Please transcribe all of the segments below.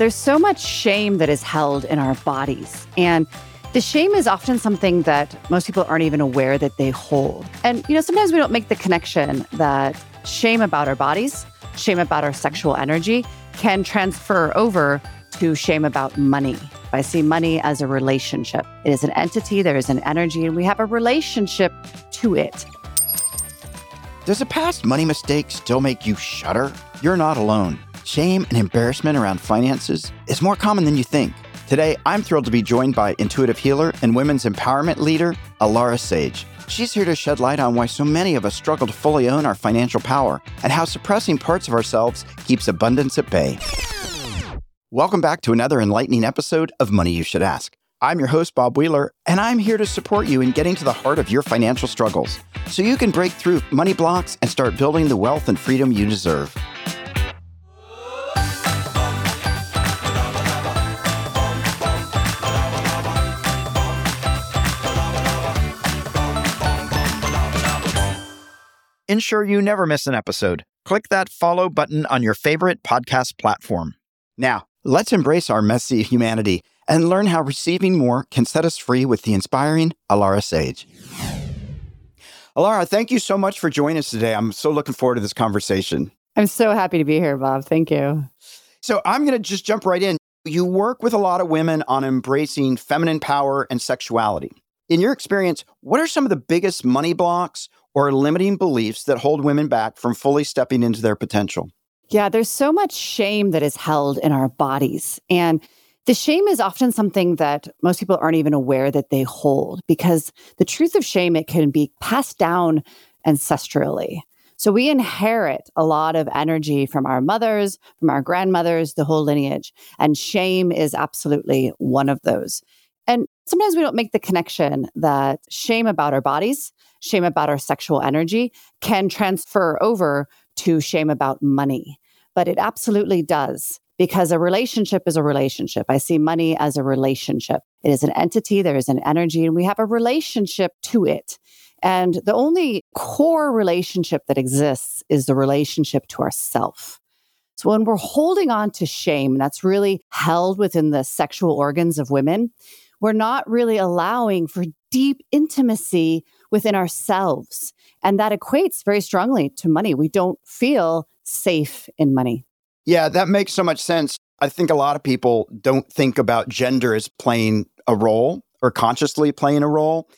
There's so much shame that is held in our bodies. And the shame is often something that most people aren't even aware that they hold. And, you know, sometimes we don't make the connection that shame about our bodies, shame about our sexual energy can transfer over to shame about money. I see money as a relationship. It is an entity, there is an energy, and we have a relationship to it. Does a past money mistake still make you shudder? You're not alone. Shame and embarrassment around finances is more common than you think. Today, I'm thrilled to be joined by intuitive healer and women's empowerment leader, Alara Sage. She's here to shed light on why so many of us struggle to fully own our financial power and how suppressing parts of ourselves keeps abundance at bay. Welcome back to another enlightening episode of Money You Should Ask. I'm your host, Bob Wheeler, and I'm here to support you in getting to the heart of your financial struggles so you can break through money blocks and start building the wealth and freedom you deserve. Ensure you never miss an episode. Click that follow button on your favorite podcast platform. Now, let's embrace our messy humanity and learn how receiving more can set us free with the inspiring Alara Sage. Alara, thank you so much for joining us today. I'm so looking forward to this conversation. I'm so happy to be here, Bob. Thank you. So, I'm going to just jump right in. You work with a lot of women on embracing feminine power and sexuality. In your experience, what are some of the biggest money blocks or limiting beliefs that hold women back from fully stepping into their potential? Yeah, there's so much shame that is held in our bodies. And the shame is often something that most people aren't even aware that they hold because the truth of shame, it can be passed down ancestrally. So we inherit a lot of energy from our mothers, from our grandmothers, the whole lineage. And shame is absolutely one of those. And sometimes we don't make the connection that shame about our bodies, shame about our sexual energy can transfer over to shame about money. But it absolutely does because a relationship is a relationship. I see money as a relationship. It is an entity, there is an energy, and we have a relationship to it. And the only core relationship that exists is the relationship to ourself. So when we're holding on to shame, that's really held within the sexual organs of women, we're not really allowing for deep intimacy within ourselves. And that equates very strongly to money. We don't feel safe in money. Yeah, that makes so much sense. I think a lot of people don't think about gender as playing a role or consciously playing a role.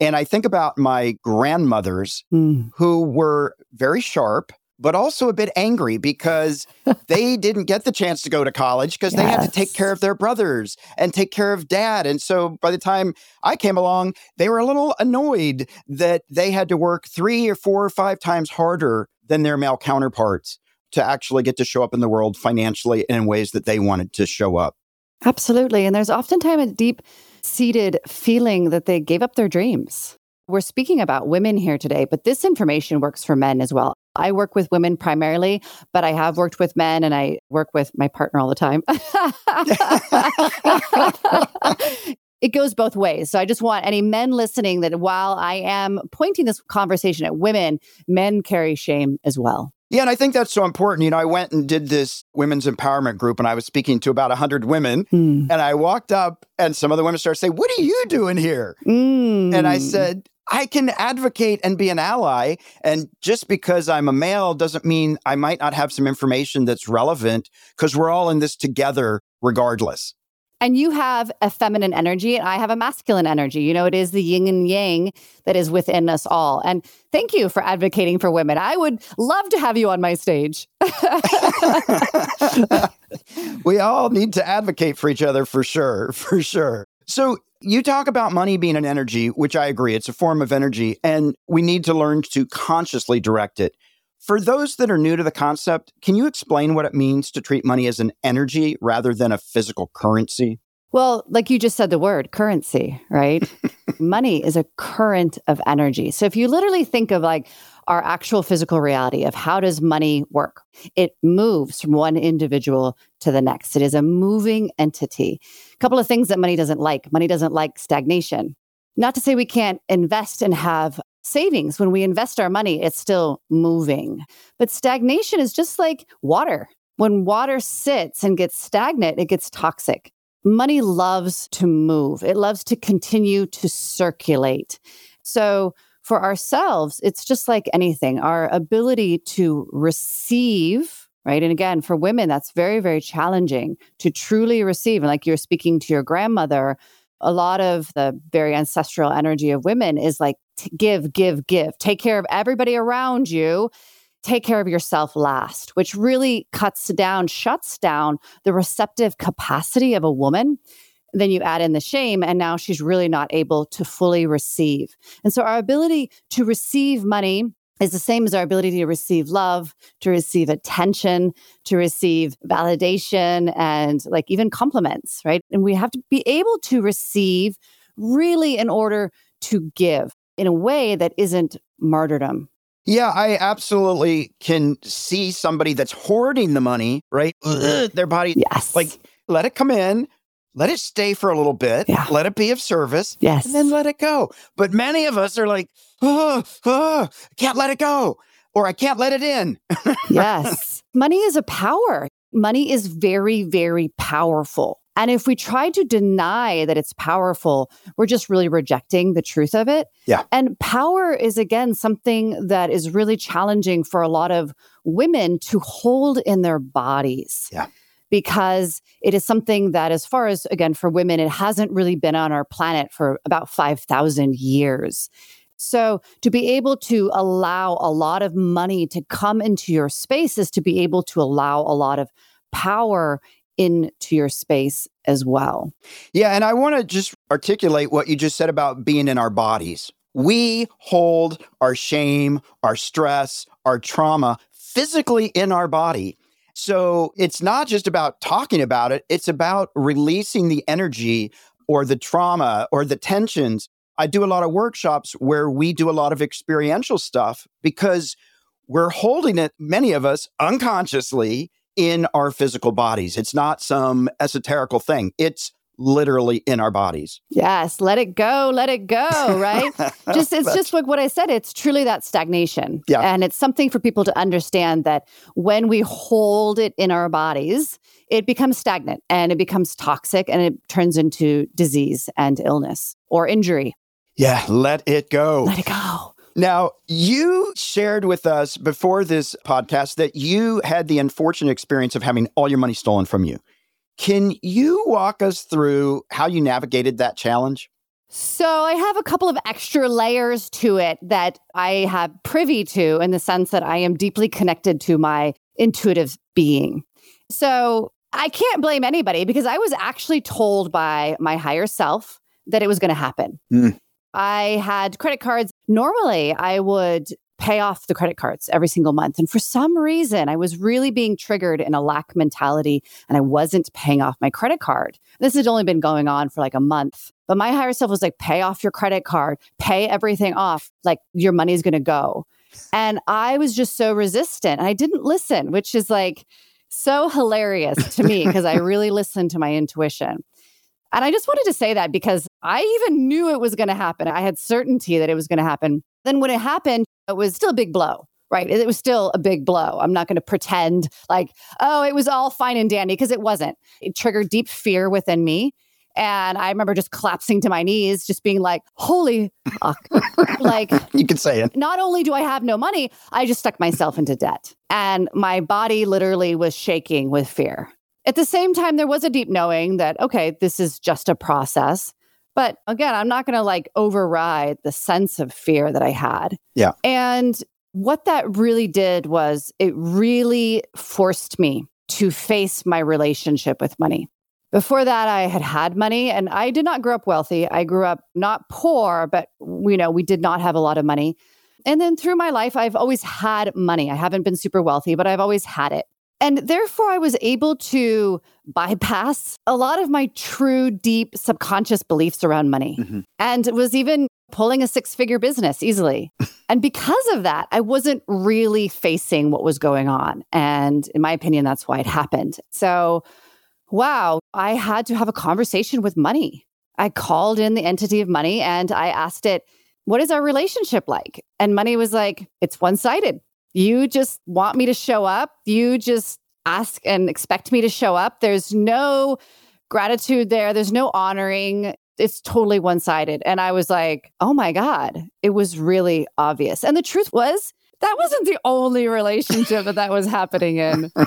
And I think about my grandmothers mm. who were very sharp, but also a bit angry because they didn't get the chance to go to college because yes. they had to take care of their brothers and take care of dad. And so by the time I came along, they were a little annoyed that they had to work three or four or five times harder than their male counterparts to actually get to show up in the world financially in ways that they wanted to show up. Absolutely. And there's oftentimes a deep seated feeling that they gave up their dreams. We're speaking about women here today, but this information works for men as well. I work with women primarily, but I have worked with men and I work with my partner all the time. it goes both ways. So I just want any men listening that while I am pointing this conversation at women, men carry shame as well. Yeah, and I think that's so important. You know, I went and did this women's empowerment group and I was speaking to about 100 women. Mm. And I walked up and some of the women started saying, What are you doing here? Mm. And I said, I can advocate and be an ally. And just because I'm a male doesn't mean I might not have some information that's relevant because we're all in this together regardless. And you have a feminine energy, and I have a masculine energy. You know, it is the yin and yang that is within us all. And thank you for advocating for women. I would love to have you on my stage. we all need to advocate for each other for sure, for sure. So, you talk about money being an energy, which I agree, it's a form of energy, and we need to learn to consciously direct it. For those that are new to the concept, can you explain what it means to treat money as an energy rather than a physical currency? Well, like you just said the word currency, right? money is a current of energy. So if you literally think of like our actual physical reality of how does money work? It moves from one individual to the next. It is a moving entity. Couple of things that money doesn't like. Money doesn't like stagnation. Not to say we can't invest and have savings. When we invest our money, it's still moving. But stagnation is just like water. When water sits and gets stagnant, it gets toxic. Money loves to move, it loves to continue to circulate. So, for ourselves, it's just like anything our ability to receive, right? And again, for women, that's very, very challenging to truly receive. And like you're speaking to your grandmother, a lot of the very ancestral energy of women is like give, give, give, take care of everybody around you take care of yourself last, which really cuts down, shuts down the receptive capacity of a woman. Then you add in the shame, and now she's really not able to fully receive. And so, our ability to receive money is the same as our ability to receive love, to receive attention, to receive validation, and like even compliments, right? And we have to be able to receive really in order to give in a way that isn't martyrdom. Yeah, I absolutely can see somebody that's hoarding the money, right? Their body, yes. like, let it come in, let it stay for a little bit, yeah. let it be of service, yes. and then let it go. But many of us are like, oh, oh I can't let it go, or I can't let it in. yes. Money is a power. Money is very, very powerful. And if we try to deny that it's powerful, we're just really rejecting the truth of it. Yeah. And power is, again, something that is really challenging for a lot of women to hold in their bodies. Yeah. Because it is something that, as far as, again, for women, it hasn't really been on our planet for about 5,000 years. So, to be able to allow a lot of money to come into your space is to be able to allow a lot of power into your space as well. Yeah. And I want to just articulate what you just said about being in our bodies. We hold our shame, our stress, our trauma physically in our body. So it's not just about talking about it, it's about releasing the energy or the trauma or the tensions. I do a lot of workshops where we do a lot of experiential stuff because we're holding it, many of us unconsciously, in our physical bodies. It's not some esoterical thing. It's literally in our bodies. Yes, let it go, let it go, right? just it's just like what I said, it's truly that stagnation. Yeah. And it's something for people to understand that when we hold it in our bodies, it becomes stagnant and it becomes toxic and it turns into disease and illness or injury. Yeah, let it go. Let it go. Now, you shared with us before this podcast that you had the unfortunate experience of having all your money stolen from you. Can you walk us through how you navigated that challenge? So, I have a couple of extra layers to it that I have privy to in the sense that I am deeply connected to my intuitive being. So, I can't blame anybody because I was actually told by my higher self that it was going to happen. Mm. I had credit cards. Normally, I would pay off the credit cards every single month. And for some reason, I was really being triggered in a lack mentality and I wasn't paying off my credit card. This had only been going on for like a month. But my higher self was like, pay off your credit card, pay everything off, like your money's going to go. And I was just so resistant and I didn't listen, which is like so hilarious to me because I really listened to my intuition. And I just wanted to say that because I even knew it was going to happen. I had certainty that it was going to happen. Then when it happened, it was still a big blow, right? It was still a big blow. I'm not going to pretend like, oh, it was all fine and dandy because it wasn't. It triggered deep fear within me. And I remember just collapsing to my knees, just being like, holy fuck. like, you can say it. Not only do I have no money, I just stuck myself into debt. And my body literally was shaking with fear. At the same time, there was a deep knowing that, okay, this is just a process. But again, I'm not going to like override the sense of fear that I had. Yeah. And what that really did was it really forced me to face my relationship with money. Before that, I had had money and I did not grow up wealthy. I grew up not poor, but you know, we did not have a lot of money. And then through my life, I've always had money. I haven't been super wealthy, but I've always had it. And therefore, I was able to bypass a lot of my true, deep subconscious beliefs around money mm-hmm. and was even pulling a six figure business easily. and because of that, I wasn't really facing what was going on. And in my opinion, that's why it happened. So, wow, I had to have a conversation with money. I called in the entity of money and I asked it, What is our relationship like? And money was like, It's one sided. You just want me to show up. You just ask and expect me to show up. There's no gratitude there, there's no honoring. It's totally one sided. And I was like, oh my God, it was really obvious. And the truth was, that wasn't the only relationship that that was happening in.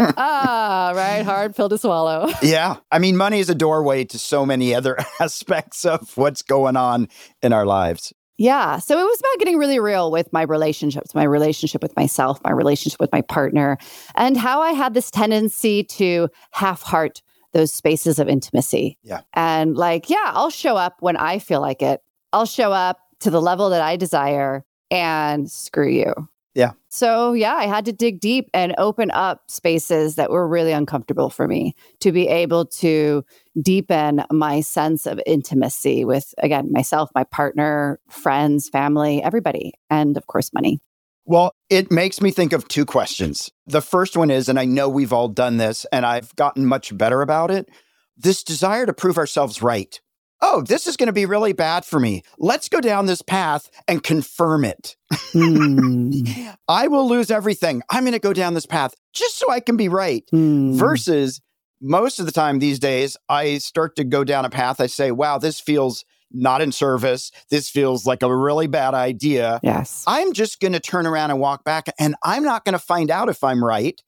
ah, right. Hard pill to swallow. Yeah. I mean, money is a doorway to so many other aspects of what's going on in our lives. Yeah. So it was about getting really real with my relationships, my relationship with myself, my relationship with my partner, and how I had this tendency to half heart those spaces of intimacy. Yeah. And like, yeah, I'll show up when I feel like it. I'll show up to the level that I desire and screw you. Yeah. So, yeah, I had to dig deep and open up spaces that were really uncomfortable for me to be able to deepen my sense of intimacy with, again, myself, my partner, friends, family, everybody, and of course, money. Well, it makes me think of two questions. The first one is, and I know we've all done this and I've gotten much better about it this desire to prove ourselves right oh, this is going to be really bad for me. Let's go down this path and confirm it. Mm. I will lose everything. I'm going to go down this path just so I can be right. Mm. Versus most of the time these days, I start to go down a path. I say, wow, this feels not in service. This feels like a really bad idea. Yes. I'm just going to turn around and walk back, and I'm not going to find out if I'm right.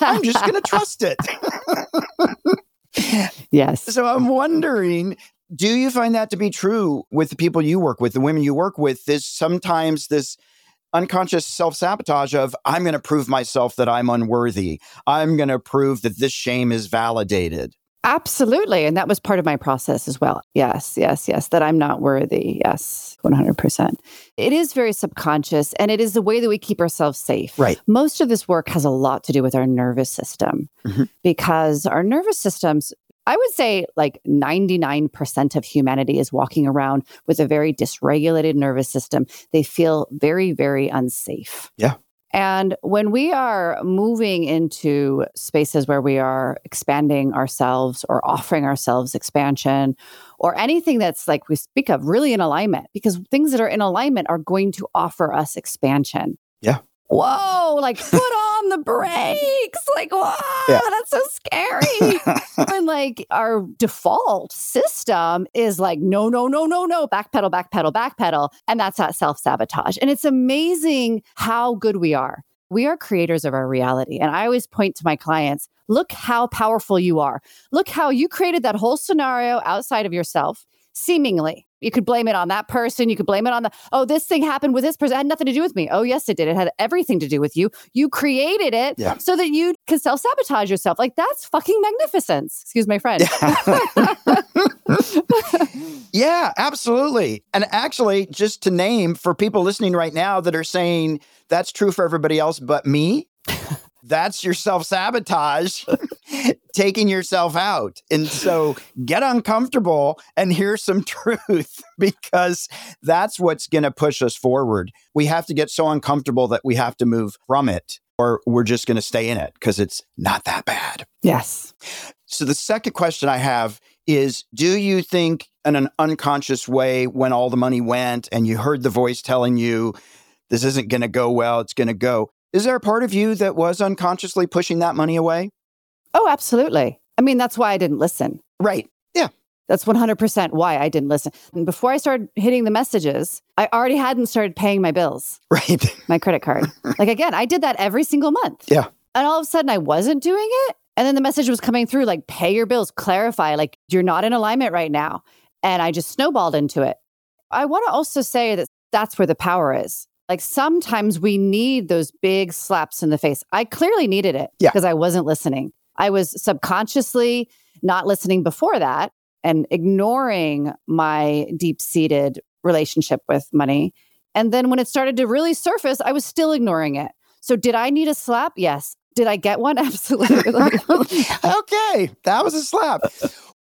I'm just going to trust it. yes. So I'm wondering do you find that to be true with the people you work with, the women you work with? This sometimes this unconscious self sabotage of, I'm going to prove myself that I'm unworthy. I'm going to prove that this shame is validated. Absolutely. And that was part of my process as well. Yes, yes, yes, that I'm not worthy. Yes, 100%. It is very subconscious and it is the way that we keep ourselves safe. Right. Most of this work has a lot to do with our nervous system mm-hmm. because our nervous systems I would say like 99% of humanity is walking around with a very dysregulated nervous system. They feel very, very unsafe. Yeah. And when we are moving into spaces where we are expanding ourselves or offering ourselves expansion or anything that's like we speak of really in alignment, because things that are in alignment are going to offer us expansion. Yeah. Whoa, like put on the brakes. Like, whoa, yeah. that's so scary. and like our default system is like, no, no, no, no, no, backpedal, backpedal, backpedal. And that's that self sabotage. And it's amazing how good we are. We are creators of our reality. And I always point to my clients look how powerful you are. Look how you created that whole scenario outside of yourself, seemingly. You could blame it on that person. You could blame it on the, oh, this thing happened with this person. It had nothing to do with me. Oh, yes, it did. It had everything to do with you. You created it yeah. so that you can self sabotage yourself. Like, that's fucking magnificence. Excuse my friend. Yeah. yeah, absolutely. And actually, just to name for people listening right now that are saying that's true for everybody else but me, that's your self sabotage taking yourself out. And so get uncomfortable and hear some truth because that's what's going to push us forward. We have to get so uncomfortable that we have to move from it or we're just going to stay in it because it's not that bad. Yes. So the second question I have is do you think in an unconscious way when all the money went and you heard the voice telling you this isn't going to go well, it's going to go. Is there a part of you that was unconsciously pushing that money away? Oh, absolutely. I mean, that's why I didn't listen. Right. Yeah. That's 100% why I didn't listen. And before I started hitting the messages, I already hadn't started paying my bills. Right. My credit card. like, again, I did that every single month. Yeah. And all of a sudden, I wasn't doing it. And then the message was coming through like, pay your bills, clarify, like, you're not in alignment right now. And I just snowballed into it. I want to also say that that's where the power is. Like sometimes we need those big slaps in the face. I clearly needed it yeah. because I wasn't listening. I was subconsciously not listening before that and ignoring my deep seated relationship with money. And then when it started to really surface, I was still ignoring it. So, did I need a slap? Yes. Did I get one? Absolutely. okay. That was a slap.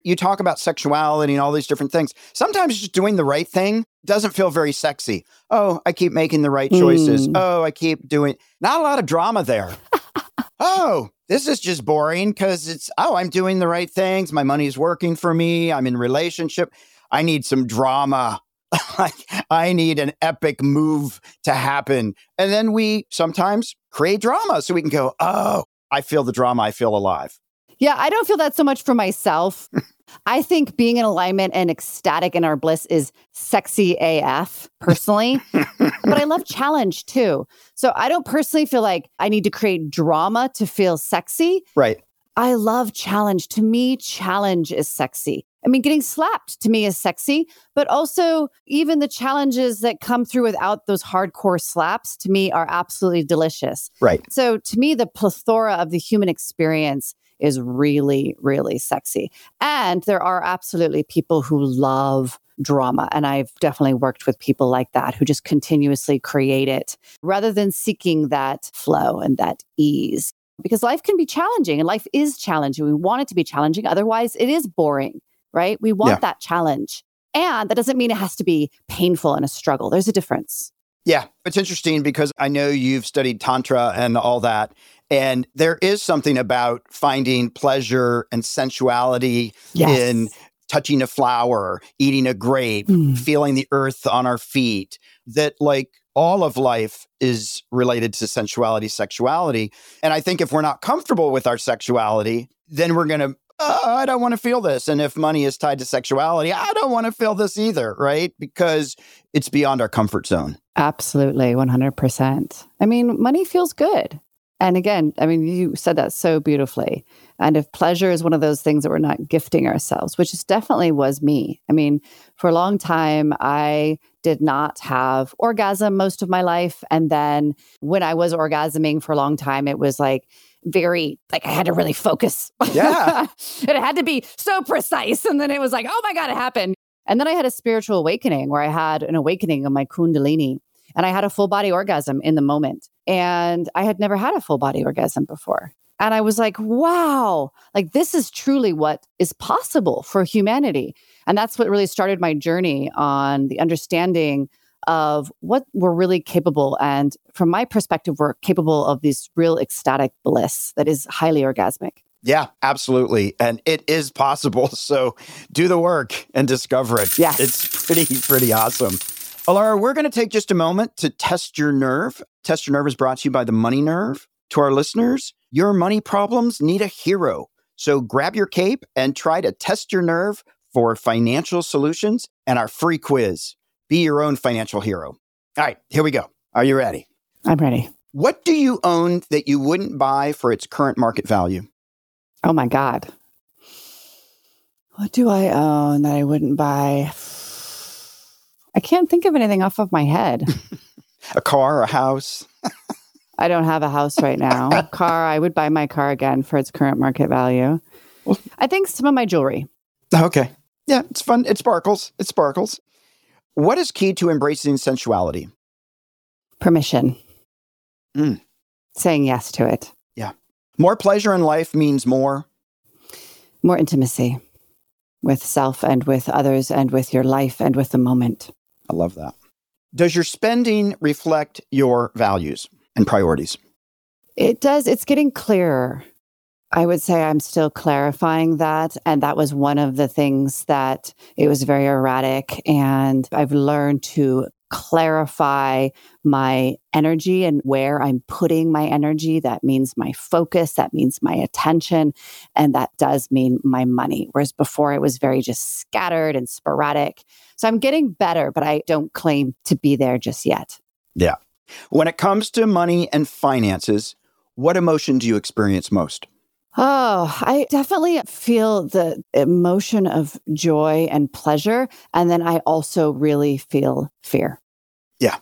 You talk about sexuality and all these different things. Sometimes just doing the right thing doesn't feel very sexy. Oh, I keep making the right choices. Mm. Oh, I keep doing not a lot of drama there. oh, this is just boring because it's, oh, I'm doing the right things. My money's working for me. I'm in relationship. I need some drama. I need an epic move to happen. And then we sometimes create drama so we can go, oh, I feel the drama, I feel alive. Yeah, I don't feel that so much for myself. I think being in alignment and ecstatic in our bliss is sexy AF personally, but I love challenge too. So I don't personally feel like I need to create drama to feel sexy. Right. I love challenge. To me, challenge is sexy. I mean, getting slapped to me is sexy, but also even the challenges that come through without those hardcore slaps to me are absolutely delicious. Right. So to me, the plethora of the human experience is really, really sexy. And there are absolutely people who love drama. And I've definitely worked with people like that who just continuously create it rather than seeking that flow and that ease. Because life can be challenging and life is challenging. We want it to be challenging. Otherwise, it is boring, right? We want yeah. that challenge. And that doesn't mean it has to be painful and a struggle. There's a difference. Yeah, it's interesting because I know you've studied Tantra and all that. And there is something about finding pleasure and sensuality yes. in touching a flower, eating a grape, mm. feeling the earth on our feet, that like all of life is related to sensuality, sexuality. And I think if we're not comfortable with our sexuality, then we're going to, oh, I don't want to feel this. And if money is tied to sexuality, I don't want to feel this either, right? Because it's beyond our comfort zone. Absolutely, 100%. I mean, money feels good. And again, I mean, you said that so beautifully. And if pleasure is one of those things that we're not gifting ourselves, which is definitely was me. I mean, for a long time, I did not have orgasm most of my life. And then when I was orgasming for a long time, it was like, very like I had to really focus. Yeah. it had to be so precise. And then it was like, oh my God, it happened. And then I had a spiritual awakening where I had an awakening of my Kundalini and I had a full body orgasm in the moment. And I had never had a full body orgasm before. And I was like, wow, like this is truly what is possible for humanity. And that's what really started my journey on the understanding of what we're really capable. And from my perspective, we're capable of this real ecstatic bliss that is highly orgasmic. Yeah, absolutely. And it is possible. So do the work and discover it. Yeah. It's pretty, pretty awesome. Alara, we're going to take just a moment to test your nerve. Test Your Nerve is brought to you by the Money Nerve. To our listeners, your money problems need a hero. So grab your cape and try to test your nerve for financial solutions and our free quiz. Be your own financial hero. All right, here we go. Are you ready? I'm ready. What do you own that you wouldn't buy for its current market value? Oh my God. What do I own that I wouldn't buy? I can't think of anything off of my head. a car, a house? I don't have a house right now. car, I would buy my car again for its current market value. I think some of my jewelry. Okay. Yeah, it's fun. It sparkles. It sparkles. What is key to embracing sensuality? Permission. Mm. Saying yes to it. Yeah. More pleasure in life means more. More intimacy with self and with others and with your life and with the moment. I love that. Does your spending reflect your values and priorities? It does. It's getting clearer. I would say I'm still clarifying that. And that was one of the things that it was very erratic. And I've learned to clarify my energy and where I'm putting my energy. That means my focus, that means my attention, and that does mean my money. Whereas before it was very just scattered and sporadic. So I'm getting better, but I don't claim to be there just yet. Yeah. When it comes to money and finances, what emotion do you experience most? Oh, I definitely feel the emotion of joy and pleasure. And then I also really feel fear. Yeah.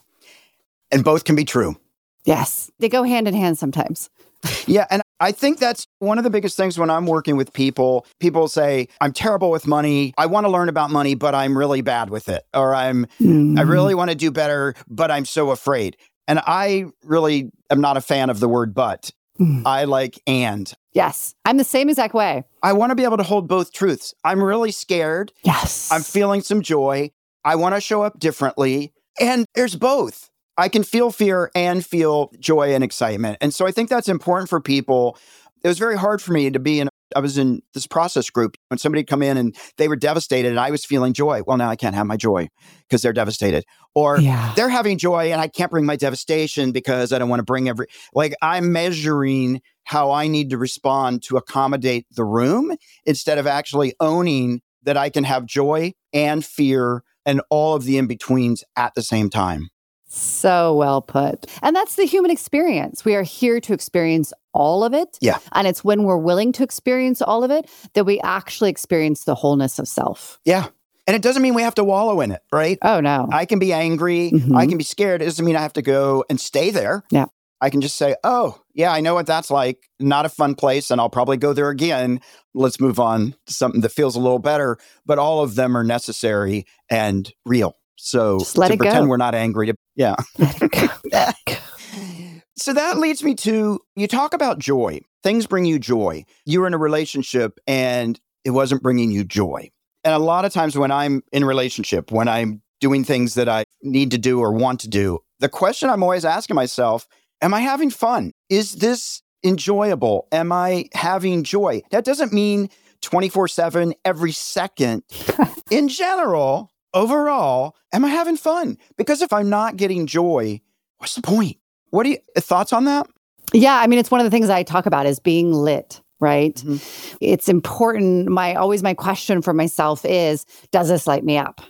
And both can be true. Yes. They go hand in hand sometimes. yeah. And I think that's one of the biggest things when I'm working with people. People say, I'm terrible with money. I want to learn about money, but I'm really bad with it. Or I'm, mm. I really want to do better, but I'm so afraid. And I really am not a fan of the word but. Mm. I like and. Yes, I'm the same exact way. I want to be able to hold both truths. I'm really scared. Yes. I'm feeling some joy. I want to show up differently. And there's both. I can feel fear and feel joy and excitement. And so I think that's important for people. It was very hard for me to be in I was in this process group when somebody come in and they were devastated and I was feeling joy. Well, now I can't have my joy because they're devastated. Or Yeah. they're having joy and I can't bring my devastation because I don't want to bring every like I'm measuring how I need to respond to accommodate the room instead of actually owning that I can have joy and fear and all of the in-betweens at the same time. So well put. And that's the human experience. We are here to experience all of it. Yeah. And it's when we're willing to experience all of it that we actually experience the wholeness of self. Yeah. And it doesn't mean we have to wallow in it, right? Oh, no. I can be angry. Mhm. I can be scared. It doesn't mean I have to go and stay there. Yeah. I can just say, oh, yeah, I know what that's like. Not a fun place. And I'll probably go there again. Let's move on to something that feels a little better. But all of them are necessary and real. So Just let to it pretend go. we're not angry to, yeah. Let it go. Let it go. So that leads me to you talk about joy. Things bring you joy. You were in a relationship and it wasn't bringing you joy. And a lot of times when I'm in relationship, when I'm doing things that I need to do or want to do, the question I'm always asking myself, am I having fun? Is this enjoyable? Am I having joy? That doesn't mean 24/7 every second. in general, overall, am I having fun? Because if I'm not getting joy, what's the point? What are you thoughts on that? Yeah, I mean, it's one of the things I talk about is being lit, right? Mhm. It's important. My always my question for myself is, does this light me up?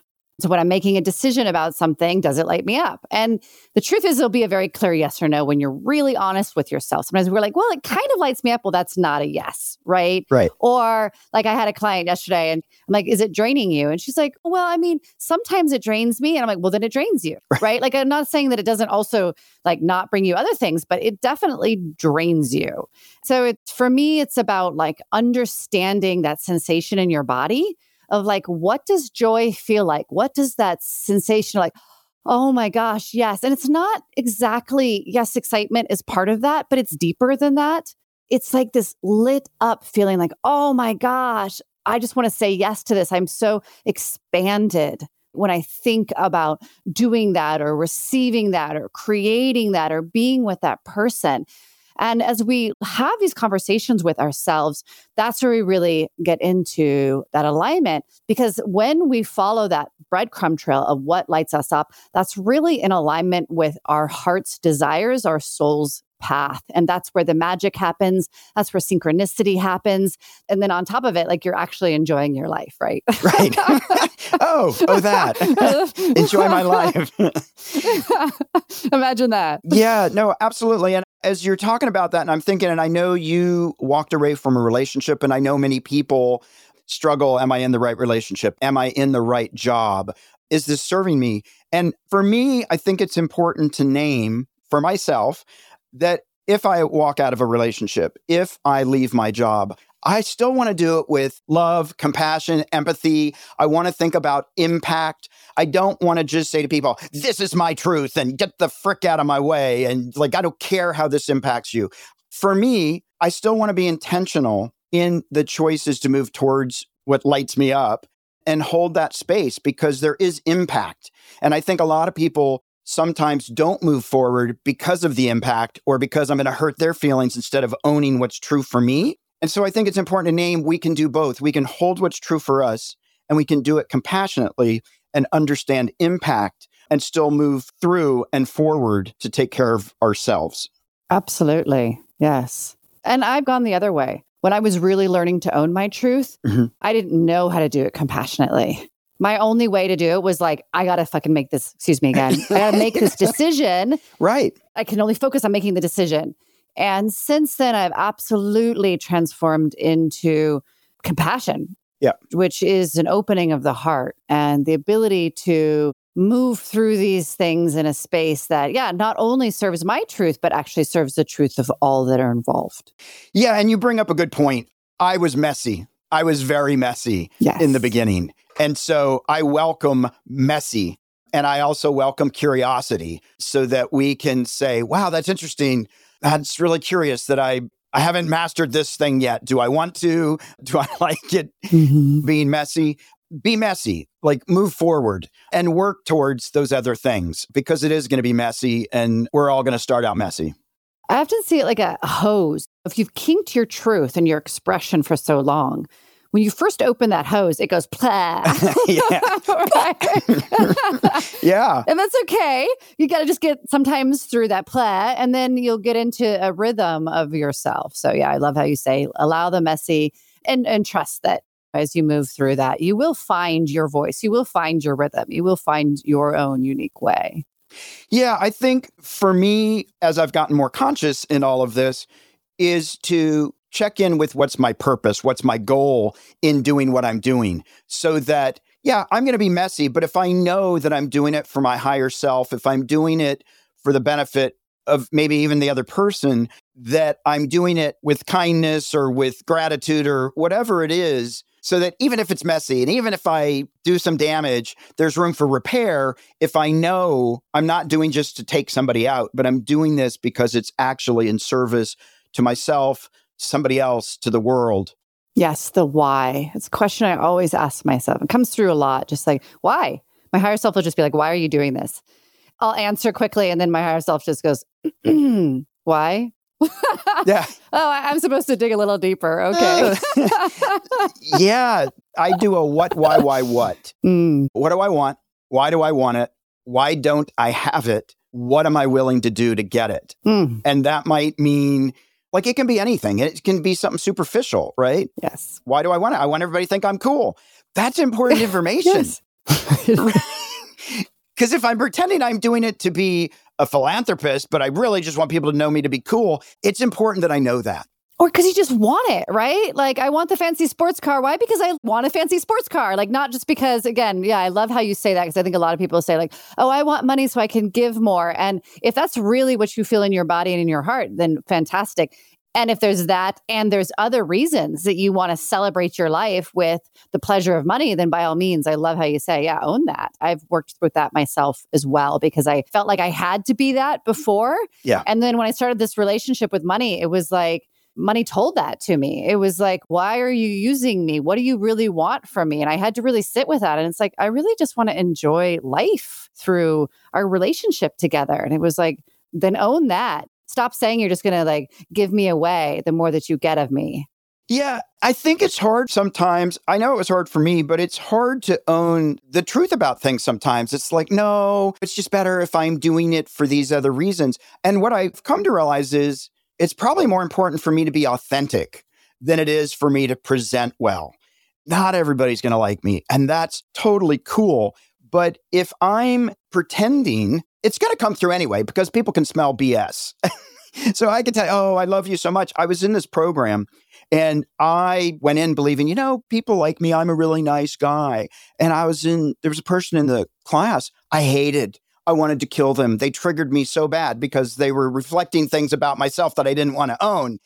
So when I'm making a decision about something, does it light me up? And the truth is, it'll be a very clear yes or no when you're really honest with yourself. Sometimes we're like, well, it kind of lights me up. Well, that's not a yes, right? Right. Or like I had a client yesterday and I'm like, is it draining you? And she's like, well, I mean, sometimes it drains me. And I'm like, well, then it drains you, right? Like I'm not saying that it doesn't also like not bring you other things, but it definitely drains you. So it's for me, it's about like understanding that sensation in your body of like, what does joy feel like? What does that sensation like? Oh my gosh, yes. And it's not exactly, yes, excitement is part of that, but it's deeper than that. It's like this lit up feeling like, oh my gosh, I just want to say yes to this. I'm so expanded when I think about doing that or receiving that or creating that or being with that person. And as we have these conversations with ourselves, that's where we really get into that alignment. Because when we follow that breadcrumb trail of what lights us up, that's really in alignment with our heart's desires, our soul's path. And that's where the magic happens. That's where synchronicity happens. And then on top of it, like you're actually enjoying your life, right? Right. oh, oh, that. Enjoy my life. Imagine that. yeah, no, absolutely. And as you're talking about that, and I'm thinking, and I know you walked away from a relationship, and I know many people struggle. Am I in the right relationship? Am I in the right job? Is this serving me? And for me, I think it's important to name for myself that if I walk out of a relationship, if I leave my job, I still want to do it with love, compassion, empathy. I want to think about impact. I don't want to just say to people, this is my truth and get the frick out of my way. And like, I don't care how this impacts you. For me, I still want to be intentional in the choices to move towards what lights me up and hold that space because there is impact. And I think a lot of people sometimes don't move forward because of the impact or because I'm going to hurt their feelings instead of owning what's true for me. And so I think it's important to name we can do both. We can hold what's true for us and we can do it compassionately and understand impact and still move through and forward to take care of ourselves. Absolutely. Yes. And I've gone the other way. When I was really learning to own my truth, Mhm. I didn't know how to do it compassionately. My only way to do it was like, I got to fucking make this, excuse me again, I got to make this decision. Right. I can only focus on making the decision. And since then, I've absolutely transformed into compassion. Yeah. Which is an opening of the heart and the ability to move through these things in a space that, yeah, not only serves my truth, but actually serves the truth of all that are involved. Yeah. And you bring up a good point. I was messy. I was very messy Yes. in the beginning. And so I welcome messy and I also welcome curiosity so that we can say, wow, that's interesting. That's really curious that I I haven't mastered this thing yet. Do I want to? Do I like it Mhm. being messy? Be messy, like move forward and work towards those other things because it is going to be messy and we're all going to start out messy. I often see it like a hose. If you've kinked your truth and your expression for so long, when you first open that hose, it goes plah. yeah. And that's okay. You got to just get sometimes through that plah, and then you'll get into a rhythm of yourself. So, yeah, I love how you say allow the messy and, and trust that as you move through that, you will find your voice, you will find your rhythm, you will find your own unique way. Yeah, I think for me, as I've gotten more conscious in all of this, is to check in with what's my purpose, what's my goal in doing what I'm doing, so that, yeah, I'm going to be messy, but if I know that I'm doing it for my higher self, if I'm doing it for the benefit of maybe even the other person, that I'm doing it with kindness or with gratitude or whatever it is, so that even if it's messy and even if I do some damage, there's room for repair. If I know I'm not doing just to take somebody out, but I'm doing this because it's actually in service to myself, somebody else, to the world. Yes, the why. It's a question I always ask myself. It comes through a lot, just like, why? My higher self will just be like, why are you doing this? I'll answer quickly, and then my higher self just goes, why? yeah. Oh, I'm supposed to dig a little deeper. Okay. yeah. I do a what, why, why, what. Mm. What do I want? Why do I want it? Why don't I have it? What am I willing to do to get it? Mm. And that might mean like it can be anything. It can be something superficial, right? Yes. Why do I want it? I want everybody to think I'm cool. That's important information. Because if I'm pretending I'm doing it to be a philanthropist, but I really just want people to know me to be cool, it's important that I know that. Or because you just want it, right? Like, I want the fancy sports car. Why? Because I want a fancy sports car. Like, not just because, again, yeah, I love how you say that because I think a lot of people say, like, oh, I want money so I can give more. And if that's really what you feel in your body and in your heart, then fantastic. And if there's that and there's other reasons that you want to celebrate your life with the pleasure of money, then by all means, I love how you say, yeah, own that. I've worked with that myself as well because I felt like I had to be that before. Yeah. And then when I started this relationship with money, it was like, money told that to me. It was like, why are you using me? What do you really want from me? And I had to really sit with that. And it's like, I really just want to enjoy life through our relationship together. And it was like, then own that stop saying you're just going to like give me away the more that you get of me. Yeah, I think it's hard sometimes. I know it was hard for me, but it's hard to own the truth about things sometimes. It's like, no, it's just better if I'm doing it for these other reasons. And what I've come to realize is it's probably more important for me to be authentic than it is for me to present well. Not everybody's going to like me, and that's totally cool. But if I'm pretending it's going to come through anyway because people can smell BS. so I can tell oh, I love you so much. I was in this program and I went in believing, you know, people like me. I'm a really nice guy. And I was in, there was a person in the class I hated. I wanted to kill them. They triggered me so bad because they were reflecting things about myself that I didn't want to own.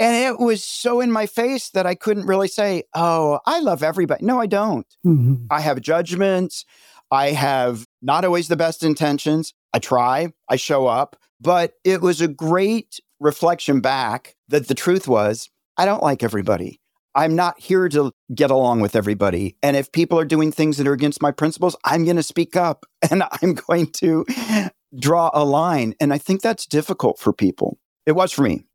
And it was so in my face that I couldn't really say, Oh, I love everybody. No, I don't. Mm-hmm. I have judgments. I have not always the best intentions. I try, I show up, but it was a great reflection back that the truth was I don't like everybody. I'm not here to get along with everybody. And if people are doing things that are against my principles, I'm going to speak up and I'm going to draw a line. And I think that's difficult for people. It was for me.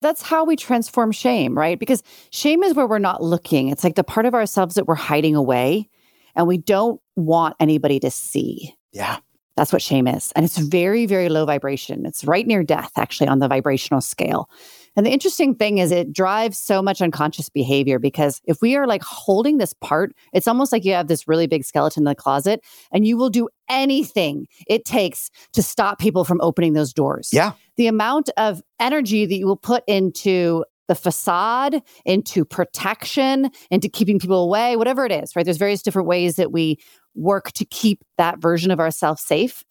That's how we transform shame, right? Because shame is where we're not looking. It's like the part of ourselves that we're hiding away and we don't want anybody to see. Yeah. That's what shame is. And it's very, very low vibration. It's right near death, actually, on the vibrational scale. And the interesting thing is, it drives so much unconscious behavior because if we are like holding this part, it's almost like you have this really big skeleton in the closet and you will do anything it takes to stop people from opening those doors. Yeah. The amount of energy that you will put into the facade into protection into keeping people away whatever it is right there's various different ways that we work to keep that version of ourselves safe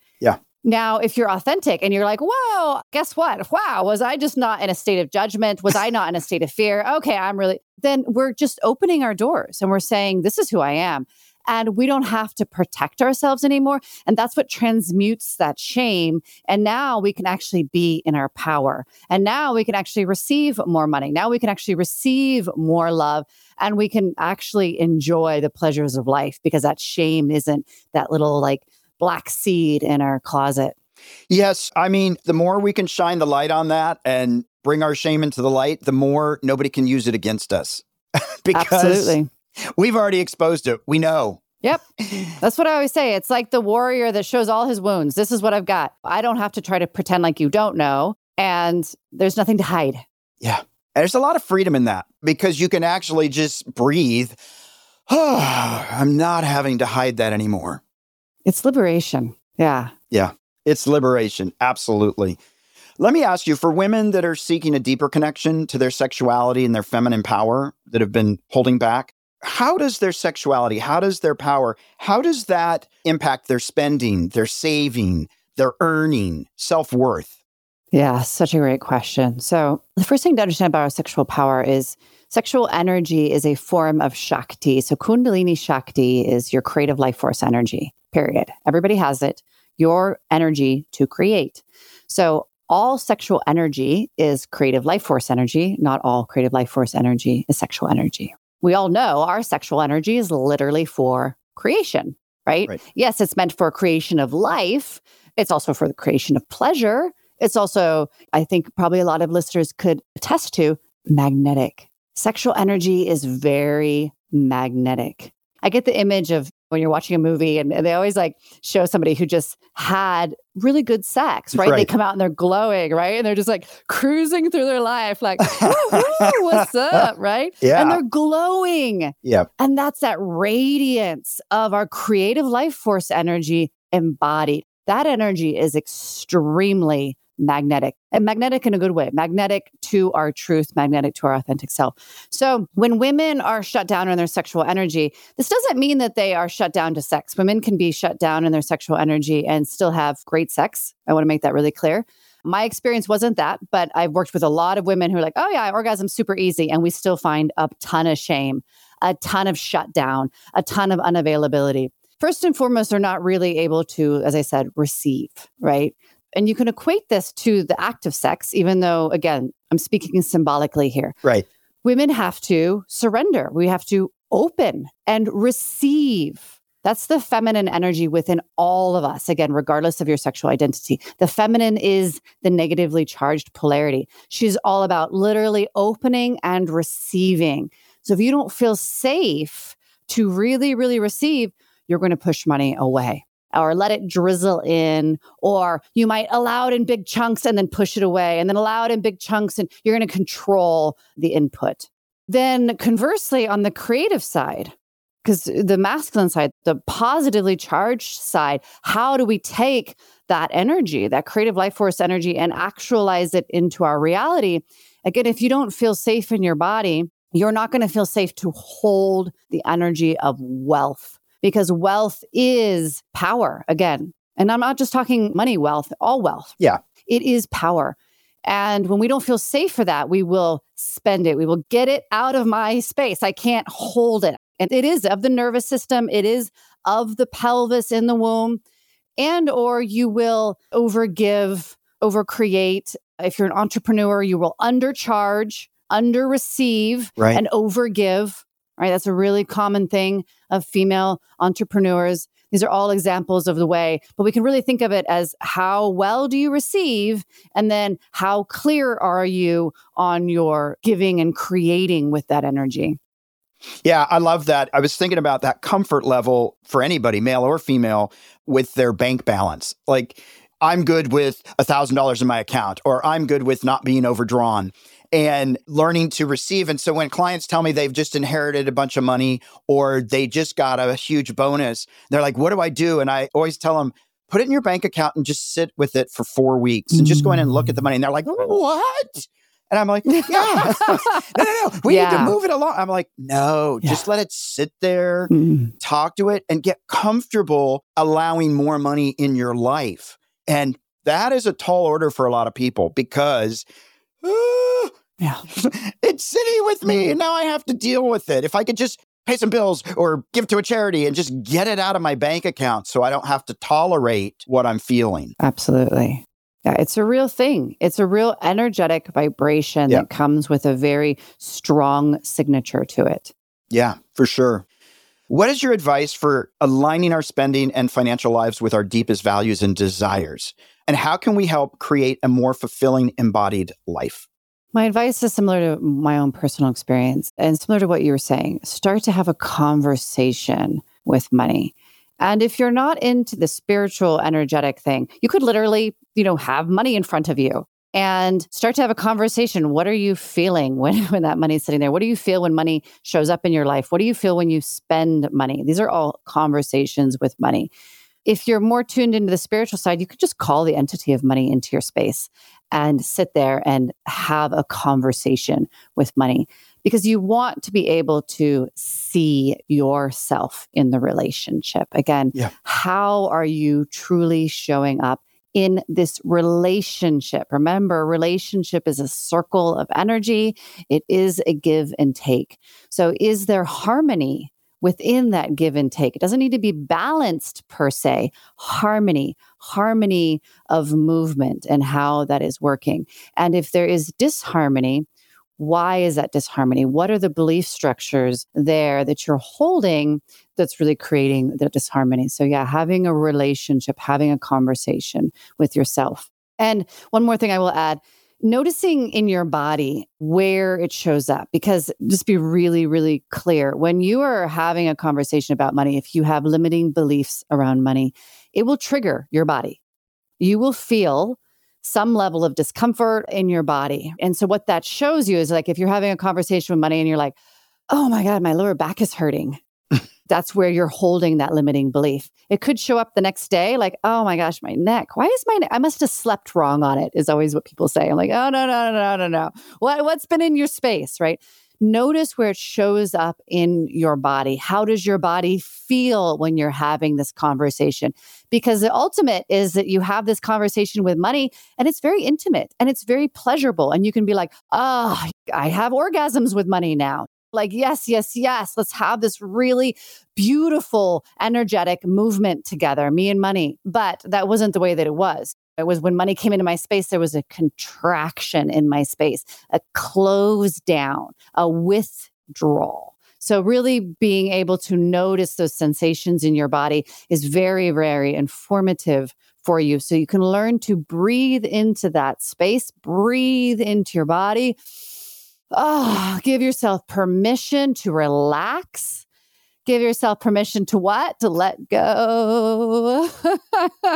now if you're authentic and you're like whoa guess what wow was i just not in a state of judgment was i not in a state of fear okay i'm really then we're just opening our doors and we're saying this is who i am and we don't have to protect ourselves anymore. And that's what transmutes that shame. And now we can actually be in our power. And now we can actually receive more money. Now we can actually receive more love and we can actually enjoy the pleasures of life because that shame isn't that little like black seed in our closet. Yes. I mean, the more we can shine the light on that and bring our shame into the light, the more nobody can use it against us. because Absolutely. we've already exposed it. We know. Yep. That's what I always say. It's like the warrior that shows all his wounds. This is what I've got. I don't have to try to pretend like you don't know. And there's nothing to hide. Yeah. And there's a lot of freedom in that because you can actually just breathe. I'm not having to hide that anymore. It's liberation. Yeah. Yeah. It's liberation. Absolutely. Let me ask you for women that are seeking a deeper connection to their sexuality and their feminine power that have been holding back, how does their sexuality, how does their power, how does that impact their spending, their saving, their earning, self worth? Yeah, such a great question. So, the first thing to understand about our sexual power is sexual energy is a form of Shakti. So, Kundalini Shakti is your creative life force energy, period. Everybody has it, your energy to create. So, all sexual energy is creative life force energy. Not all creative life force energy is sexual energy we all know our sexual energy is literally for creation, right? right? Yes, it's meant for creation of life. It's also for the creation of pleasure. It's also, I think, probably a lot of listeners could attest to magnetic. Sexual energy is very magnetic. I get the image of when you're watching a movie and, and, they always like show somebody who just had really good sex, right? right? They come out and they're glowing, right? And they're just like cruising through their life, like, what's up, right? Yeah. And they're glowing. Yeah. And that's that radiance of our creative life force energy embodied. That energy is extremely magnetic and magnetic in a good way, magnetic to our truth, magnetic to our authentic self. So when women are shut down in their sexual energy, this doesn't mean that they are shut down to sex. Women can be shut down in their sexual energy and still have great sex. I want to make that really clear. My experience wasn't that, but I've worked with a lot of women who are like, oh, yeah, orgasm super easy. And we still find a ton of shame, a ton of shutdown, a ton of unavailability. First and foremost, they're not really able to, as I said, receive, right? And you can equate this to the act of sex, even though, again, I'm speaking symbolically here. Right. Women have to surrender, we have to open and receive. That's the feminine energy within all of us, again, regardless of your sexual identity. The feminine is the negatively charged polarity. She's all about literally opening and receiving. So if you don't feel safe to really, really receive, you're going to push money away or let it drizzle in, or you might allow it in big chunks and then push it away, and then allow it in big chunks, and you're going to control the input. Then, conversely, on the creative side, because the masculine side, the positively charged side, how do we take that energy, that creative life force energy, and actualize it into our reality? Again, if you don't feel safe in your body, you're not going to feel safe to hold the energy of wealth because wealth is power again. And I'm not just talking money wealth, all wealth. Yeah. It is power. And when we don't feel safe for that, we will spend it. We will get it out of my space. I can't hold it. And it is of the nervous system, it is of the pelvis in the womb. And or you will overgive, overcreate. If you're an entrepreneur, you will undercharge, under receive, right. and overgive right? That's a really common thing of female entrepreneurs. These are all examples of the way, but we can really think of it as how well do you receive? And then how clear are you on your giving and creating with that energy? Yeah, I love that. I was thinking about that comfort level for anybody, male or female, with their bank balance. Like, I'm good with $1,000 in my account, or I'm good with not being overdrawn and learning to receive. And so when clients tell me they've just inherited a bunch of money or they just got a huge bonus, they're like, what do I do? And I always tell them, put it in your bank account and just sit with it for four weeks and just go in and look at the money. And they're like, what? And I'm like, yeah, no, no, no. We yeah. need to move it along. I'm like, no, yeah. just let it sit there, mm. talk to it, and get comfortable allowing more money in your life. And that is a tall order for a lot of people because uh, yeah. it's sitting with me and now I have to deal with it. If I could just pay some bills or give to a charity and just get it out of my bank account so I don't have to tolerate what I'm feeling. Absolutely. Yeah, it's a real thing. It's a real energetic vibration yeah. that comes with a very strong signature to it. Yeah, for sure. What is your advice for aligning our spending and financial lives with our deepest values and desires? And how can we help create a more fulfilling embodied life? My advice is similar to my own personal experience and similar to what you were saying. Start to have a conversation with money. And if you're not into the spiritual, energetic thing, you could literally, you know, have money in front of you and start to have a conversation. What are you feeling when, when that money is sitting there? What do you feel when money shows up in your life? What do you feel when you spend money? These are all conversations with money. If you're more tuned into the spiritual side, you could just call the entity of money into your space and sit there and have a conversation with money because you want to be able to see yourself in the relationship. Again, yeah. how are you truly showing up? in this relationship. Remember, relationship is a circle of energy, it is a give and take. So, is there harmony within that give and take? It doesn't need to be balanced per se, harmony, harmony of movement and how that is working. And if there is disharmony, why is that disharmony? What are the belief structures there that you're holding that's really creating the disharmony? So, yeah, having a relationship, having a conversation with yourself. And one more thing I will add noticing in your body where it shows up because just be really really clear when you are having a conversation about money if you have limiting beliefs around money it will trigger your body you will feel some level of discomfort in your body. And so, what that shows you is like if you're having a conversation with money and you're like, oh my God, my lower back is hurting. That's where you're holding that limiting belief. It could show up the next day, like, oh my gosh, my neck. Why is my neck? I must have slept wrong on it, is always what people say. I'm like, oh, no, no, no, no, no, no. What, what's been in your space, right? notice where it shows up in your body. How does your body feel when you're having this conversation? Because the ultimate is that you have this conversation with money and it's very intimate and it's very pleasurable. And you can be like, oh, I have orgasms with money now. Like, yes, yes, yes, let's have this really beautiful, energetic movement together, me and money. But that wasn't the way that it was. It was when money came into my space, there was a contraction in my space, a close down, a withdrawal. So, really being able to notice those sensations in your body is very, very informative for you. So, you can learn to breathe into that space, breathe into your body. Oh, give yourself permission to relax give yourself permission to what? To let go.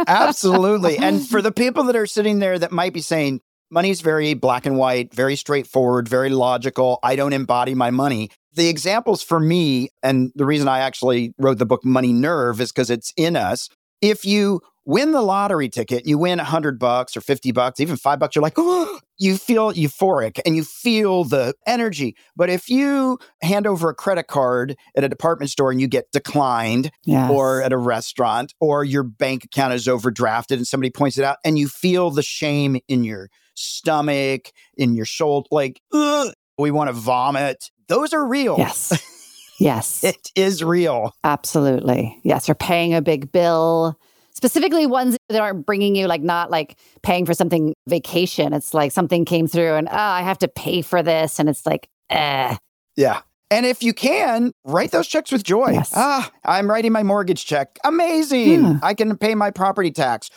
Absolutely. And for the people that are sitting there that might be saying, money's very black and white, very straightforward, very logical. I don't embody my money. The examples for me, and the reason I actually wrote the book Money Nerve is because it's in us. If you win the lottery ticket, you win a hundred bucks or 50 bucks, even five bucks, you're like, oh, you feel euphoric and you feel the energy. But if you hand over a credit card at a department store and you get declined yes. or at a restaurant or your bank account is overdrafted and somebody points it out and you feel the shame in your stomach, in your shoulder, like, we want to vomit. Those are real. Yes. Yes. it is real. Absolutely. Yes. Or paying a big bill specifically ones that aren't bringing you like not like paying for something vacation. It's like something came through and oh, I have to pay for this, and it's like, eh. Yeah. And if you can, write those checks with joy. Yes. Ah, I'm writing my mortgage check. Amazing. Yeah. I can pay my property tax.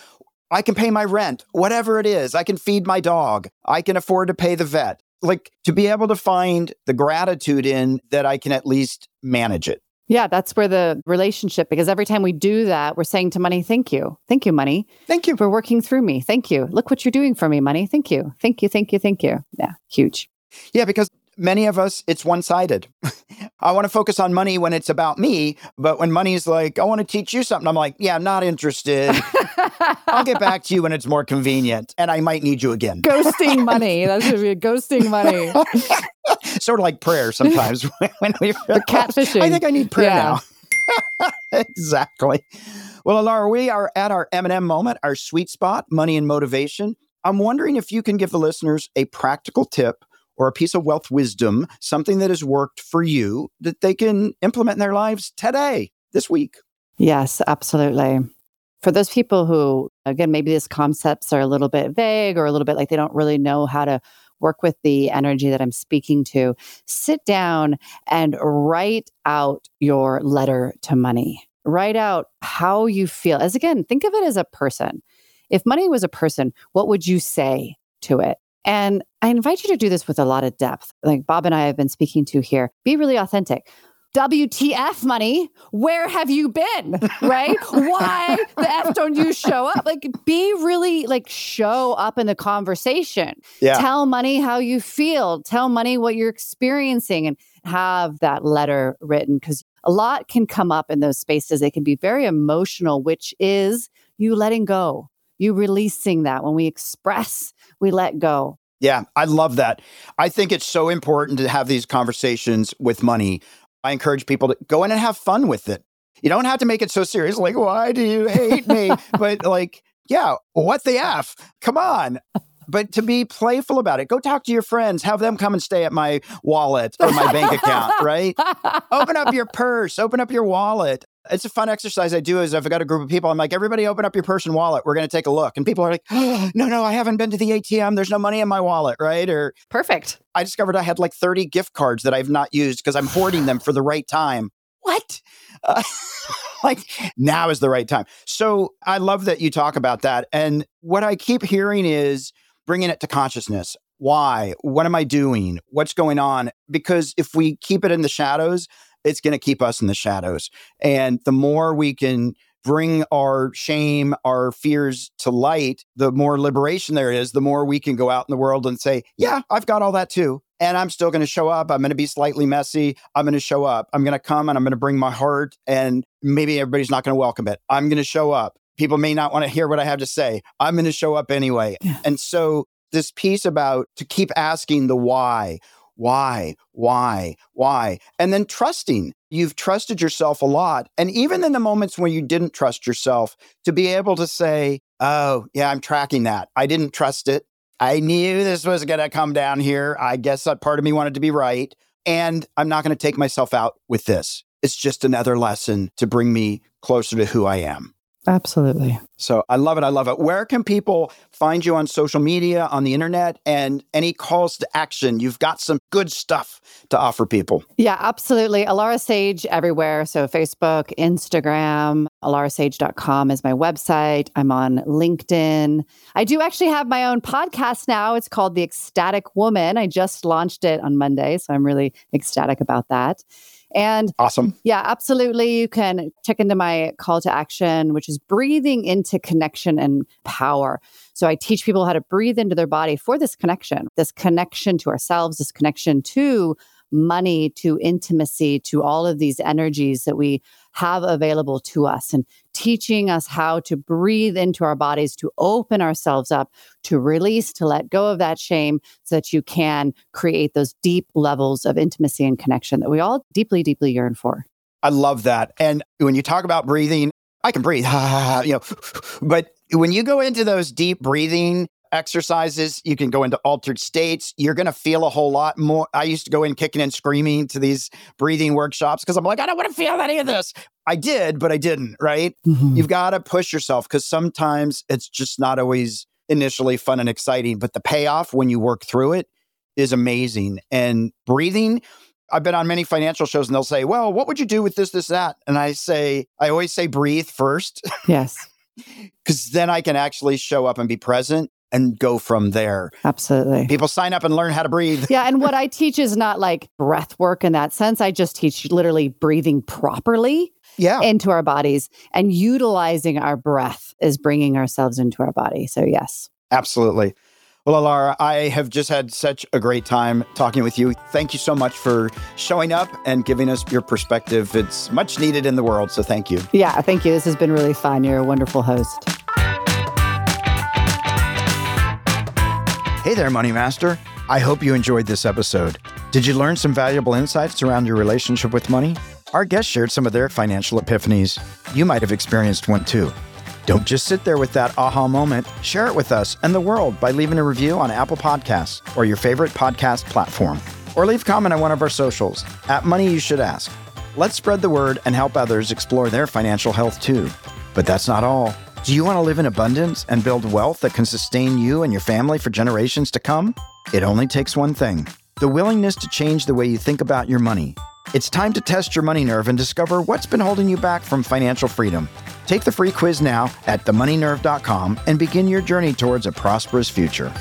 I can pay my rent, whatever it is. I can feed my dog. I can afford to pay the vet. Like to be able to find the gratitude in that I can at least manage it. Yeah, that's where the relationship, because every time we do that, we're saying to money, thank you. Thank you, money. Thank you for working through me. Thank you. Look what you're doing for me, money. Thank you. Thank you. Thank you. Thank you. Yeah, huge. Yeah, because many of us, it's one sided. I want to focus on money when it's about me, but when money's like, I want to teach you something, I'm like, yeah, I'm not interested. I'll get back to you when it's more convenient and I might need you again. Ghosting money. That's going to be a ghosting money. sort of like prayer sometimes when we the catfishing. I think I need prayer yeah. now. exactly. Well, Alara, we are at our M&M moment, our sweet spot, money and motivation. I'm wondering if you can give the listeners a practical tip or a piece of wealth wisdom, something that has worked for you that they can implement in their lives today, this week. Yes, absolutely. For those people who, again, maybe these concepts are a little bit vague or a little bit like they don't really know how to work with the energy that I'm speaking to, sit down and write out your letter to money. Write out how you feel. As again, think of it as a person. if money was a person, what would you say to it? And I invite you to do this with a lot of depth. Like Bob and I have been speaking to here. Be really authentic. WTF money, where have you been? Right? Why the F don't you show up? Like, be really like show up in the conversation. Yeah. Tell money how you feel. Tell money what you're experiencing and have that letter written because a lot can come up in those spaces. They can be very emotional, which is you letting go, you releasing that. When we express, we let go. Yeah, I love that. I think it's so important to have these conversations with money I encourage people to go in and have fun with it. You don't have to make it so serious, like, why do you hate me? but like, yeah, what the F? Come on. But to be playful about it, go talk to your friends, have them come and stay at my wallet or my bank account, right? open up your purse, open up your wallet. It's a fun exercise I do is I've got a group of people, I'm like, everybody open up your purse and wallet. We're going to take a look. And people are like, oh, no, no, I haven't been to the ATM. There's no money in my wallet, right? Or perfect. I discovered I had like 30 gift cards that I've not used because I'm hoarding them for the right time. What? Uh, like now is the right time. So I love that you talk about that. And what I keep hearing is bringing it to consciousness. Why? What am I doing? What's going on? Because if we keep it in the shadows, it's going to keep us in the shadows. And the more we can bring our shame, our fears to light, the more liberation there is, the more we can go out in the world and say, Yeah, I've got all that too. And I'm still going to show up. I'm going to be slightly messy. I'm going to show up. I'm going to come and I'm going to bring my heart. And maybe everybody's not going to welcome it. I'm going to show up. People may not want to hear what I have to say. I'm going to show up anyway. Yeah. And so, this piece about to keep asking the why why, why, why? And then trusting. You've trusted yourself a lot. And even in the moments when you didn't trust yourself, to be able to say, oh, yeah, I'm tracking that. I didn't trust it. I knew this was going to come down here. I guess that part of me wanted to be right. And I'm not going to take myself out with this. It's just another lesson to bring me closer to who I am. Absolutely. So I love it. I love it. Where can people find you on social media, on the internet, and any calls to action? You've got some good stuff to offer people. Yeah, absolutely. Alara Sage everywhere. So Facebook, Instagram, alarasage.com is my website. I'm on LinkedIn. I do actually have my own podcast now. It's called The Ecstatic Woman. I just launched it on Monday. So I'm really ecstatic about that. And awesome. Yeah, absolutely. You can check into my call to action, which is breathing into connection and power. So I teach people how to breathe into their body for this connection, this connection to ourselves, this connection to money, to intimacy, to all of these energies that we have available to us. And teaching us how to breathe into our bodies, to open ourselves up, to release, to let go of that shame so that you can create those deep levels of intimacy and connection that we all deeply, deeply yearn for. I love that. And when you talk about breathing, I can breathe, you know, but when you go into those deep breathing exercises. You can go into altered states. You're going to feel a whole lot more. I used to go in kicking and screaming to these breathing workshops because I'm like, I don't want to feel any of this. I did, but I didn't, right? Mm-hmm. You've got to push yourself because sometimes it's just not always initially fun and exciting, but the payoff when you work through it is amazing. And breathing, I've been on many financial shows and they'll say, Well, what would you do with this, this, that? And I say, I always say, breathe first. Yes. Because then I can actually show up and be present and go from there. Absolutely. People sign up and learn how to breathe. Yeah. And what I teach is not like breath work in that sense. I just teach literally breathing properly yeah. into our bodies and utilizing our breath is bringing ourselves into our body. So, yes. Absolutely. Well, Alara, I have just had such a great time talking with you. Thank you so much for showing up and giving us your perspective. It's much needed in the world. So, thank you. Yeah, thank you. This has been really fun. You're a wonderful host. Hey there, Money Master. I hope you enjoyed this episode. Did you learn some valuable insights around your relationship with money? Our guests shared some of their financial epiphanies. You might have experienced one too. Don't just sit there with that aha moment. Share it with us and the world by leaving a review on Apple Podcasts or your favorite podcast platform. Or leave a comment on one of our socials at Money You Should Ask. Let's spread the word and help others explore their financial health too. But that's not all. Do you want to live in abundance and build wealth that can sustain you and your family for generations to come? It only takes one thing the willingness to change the way you think about your money. It's time to test your money nerve and discover what's been holding you back from financial freedom. Take the free quiz now at themoneynerve.com and begin your journey towards a prosperous future.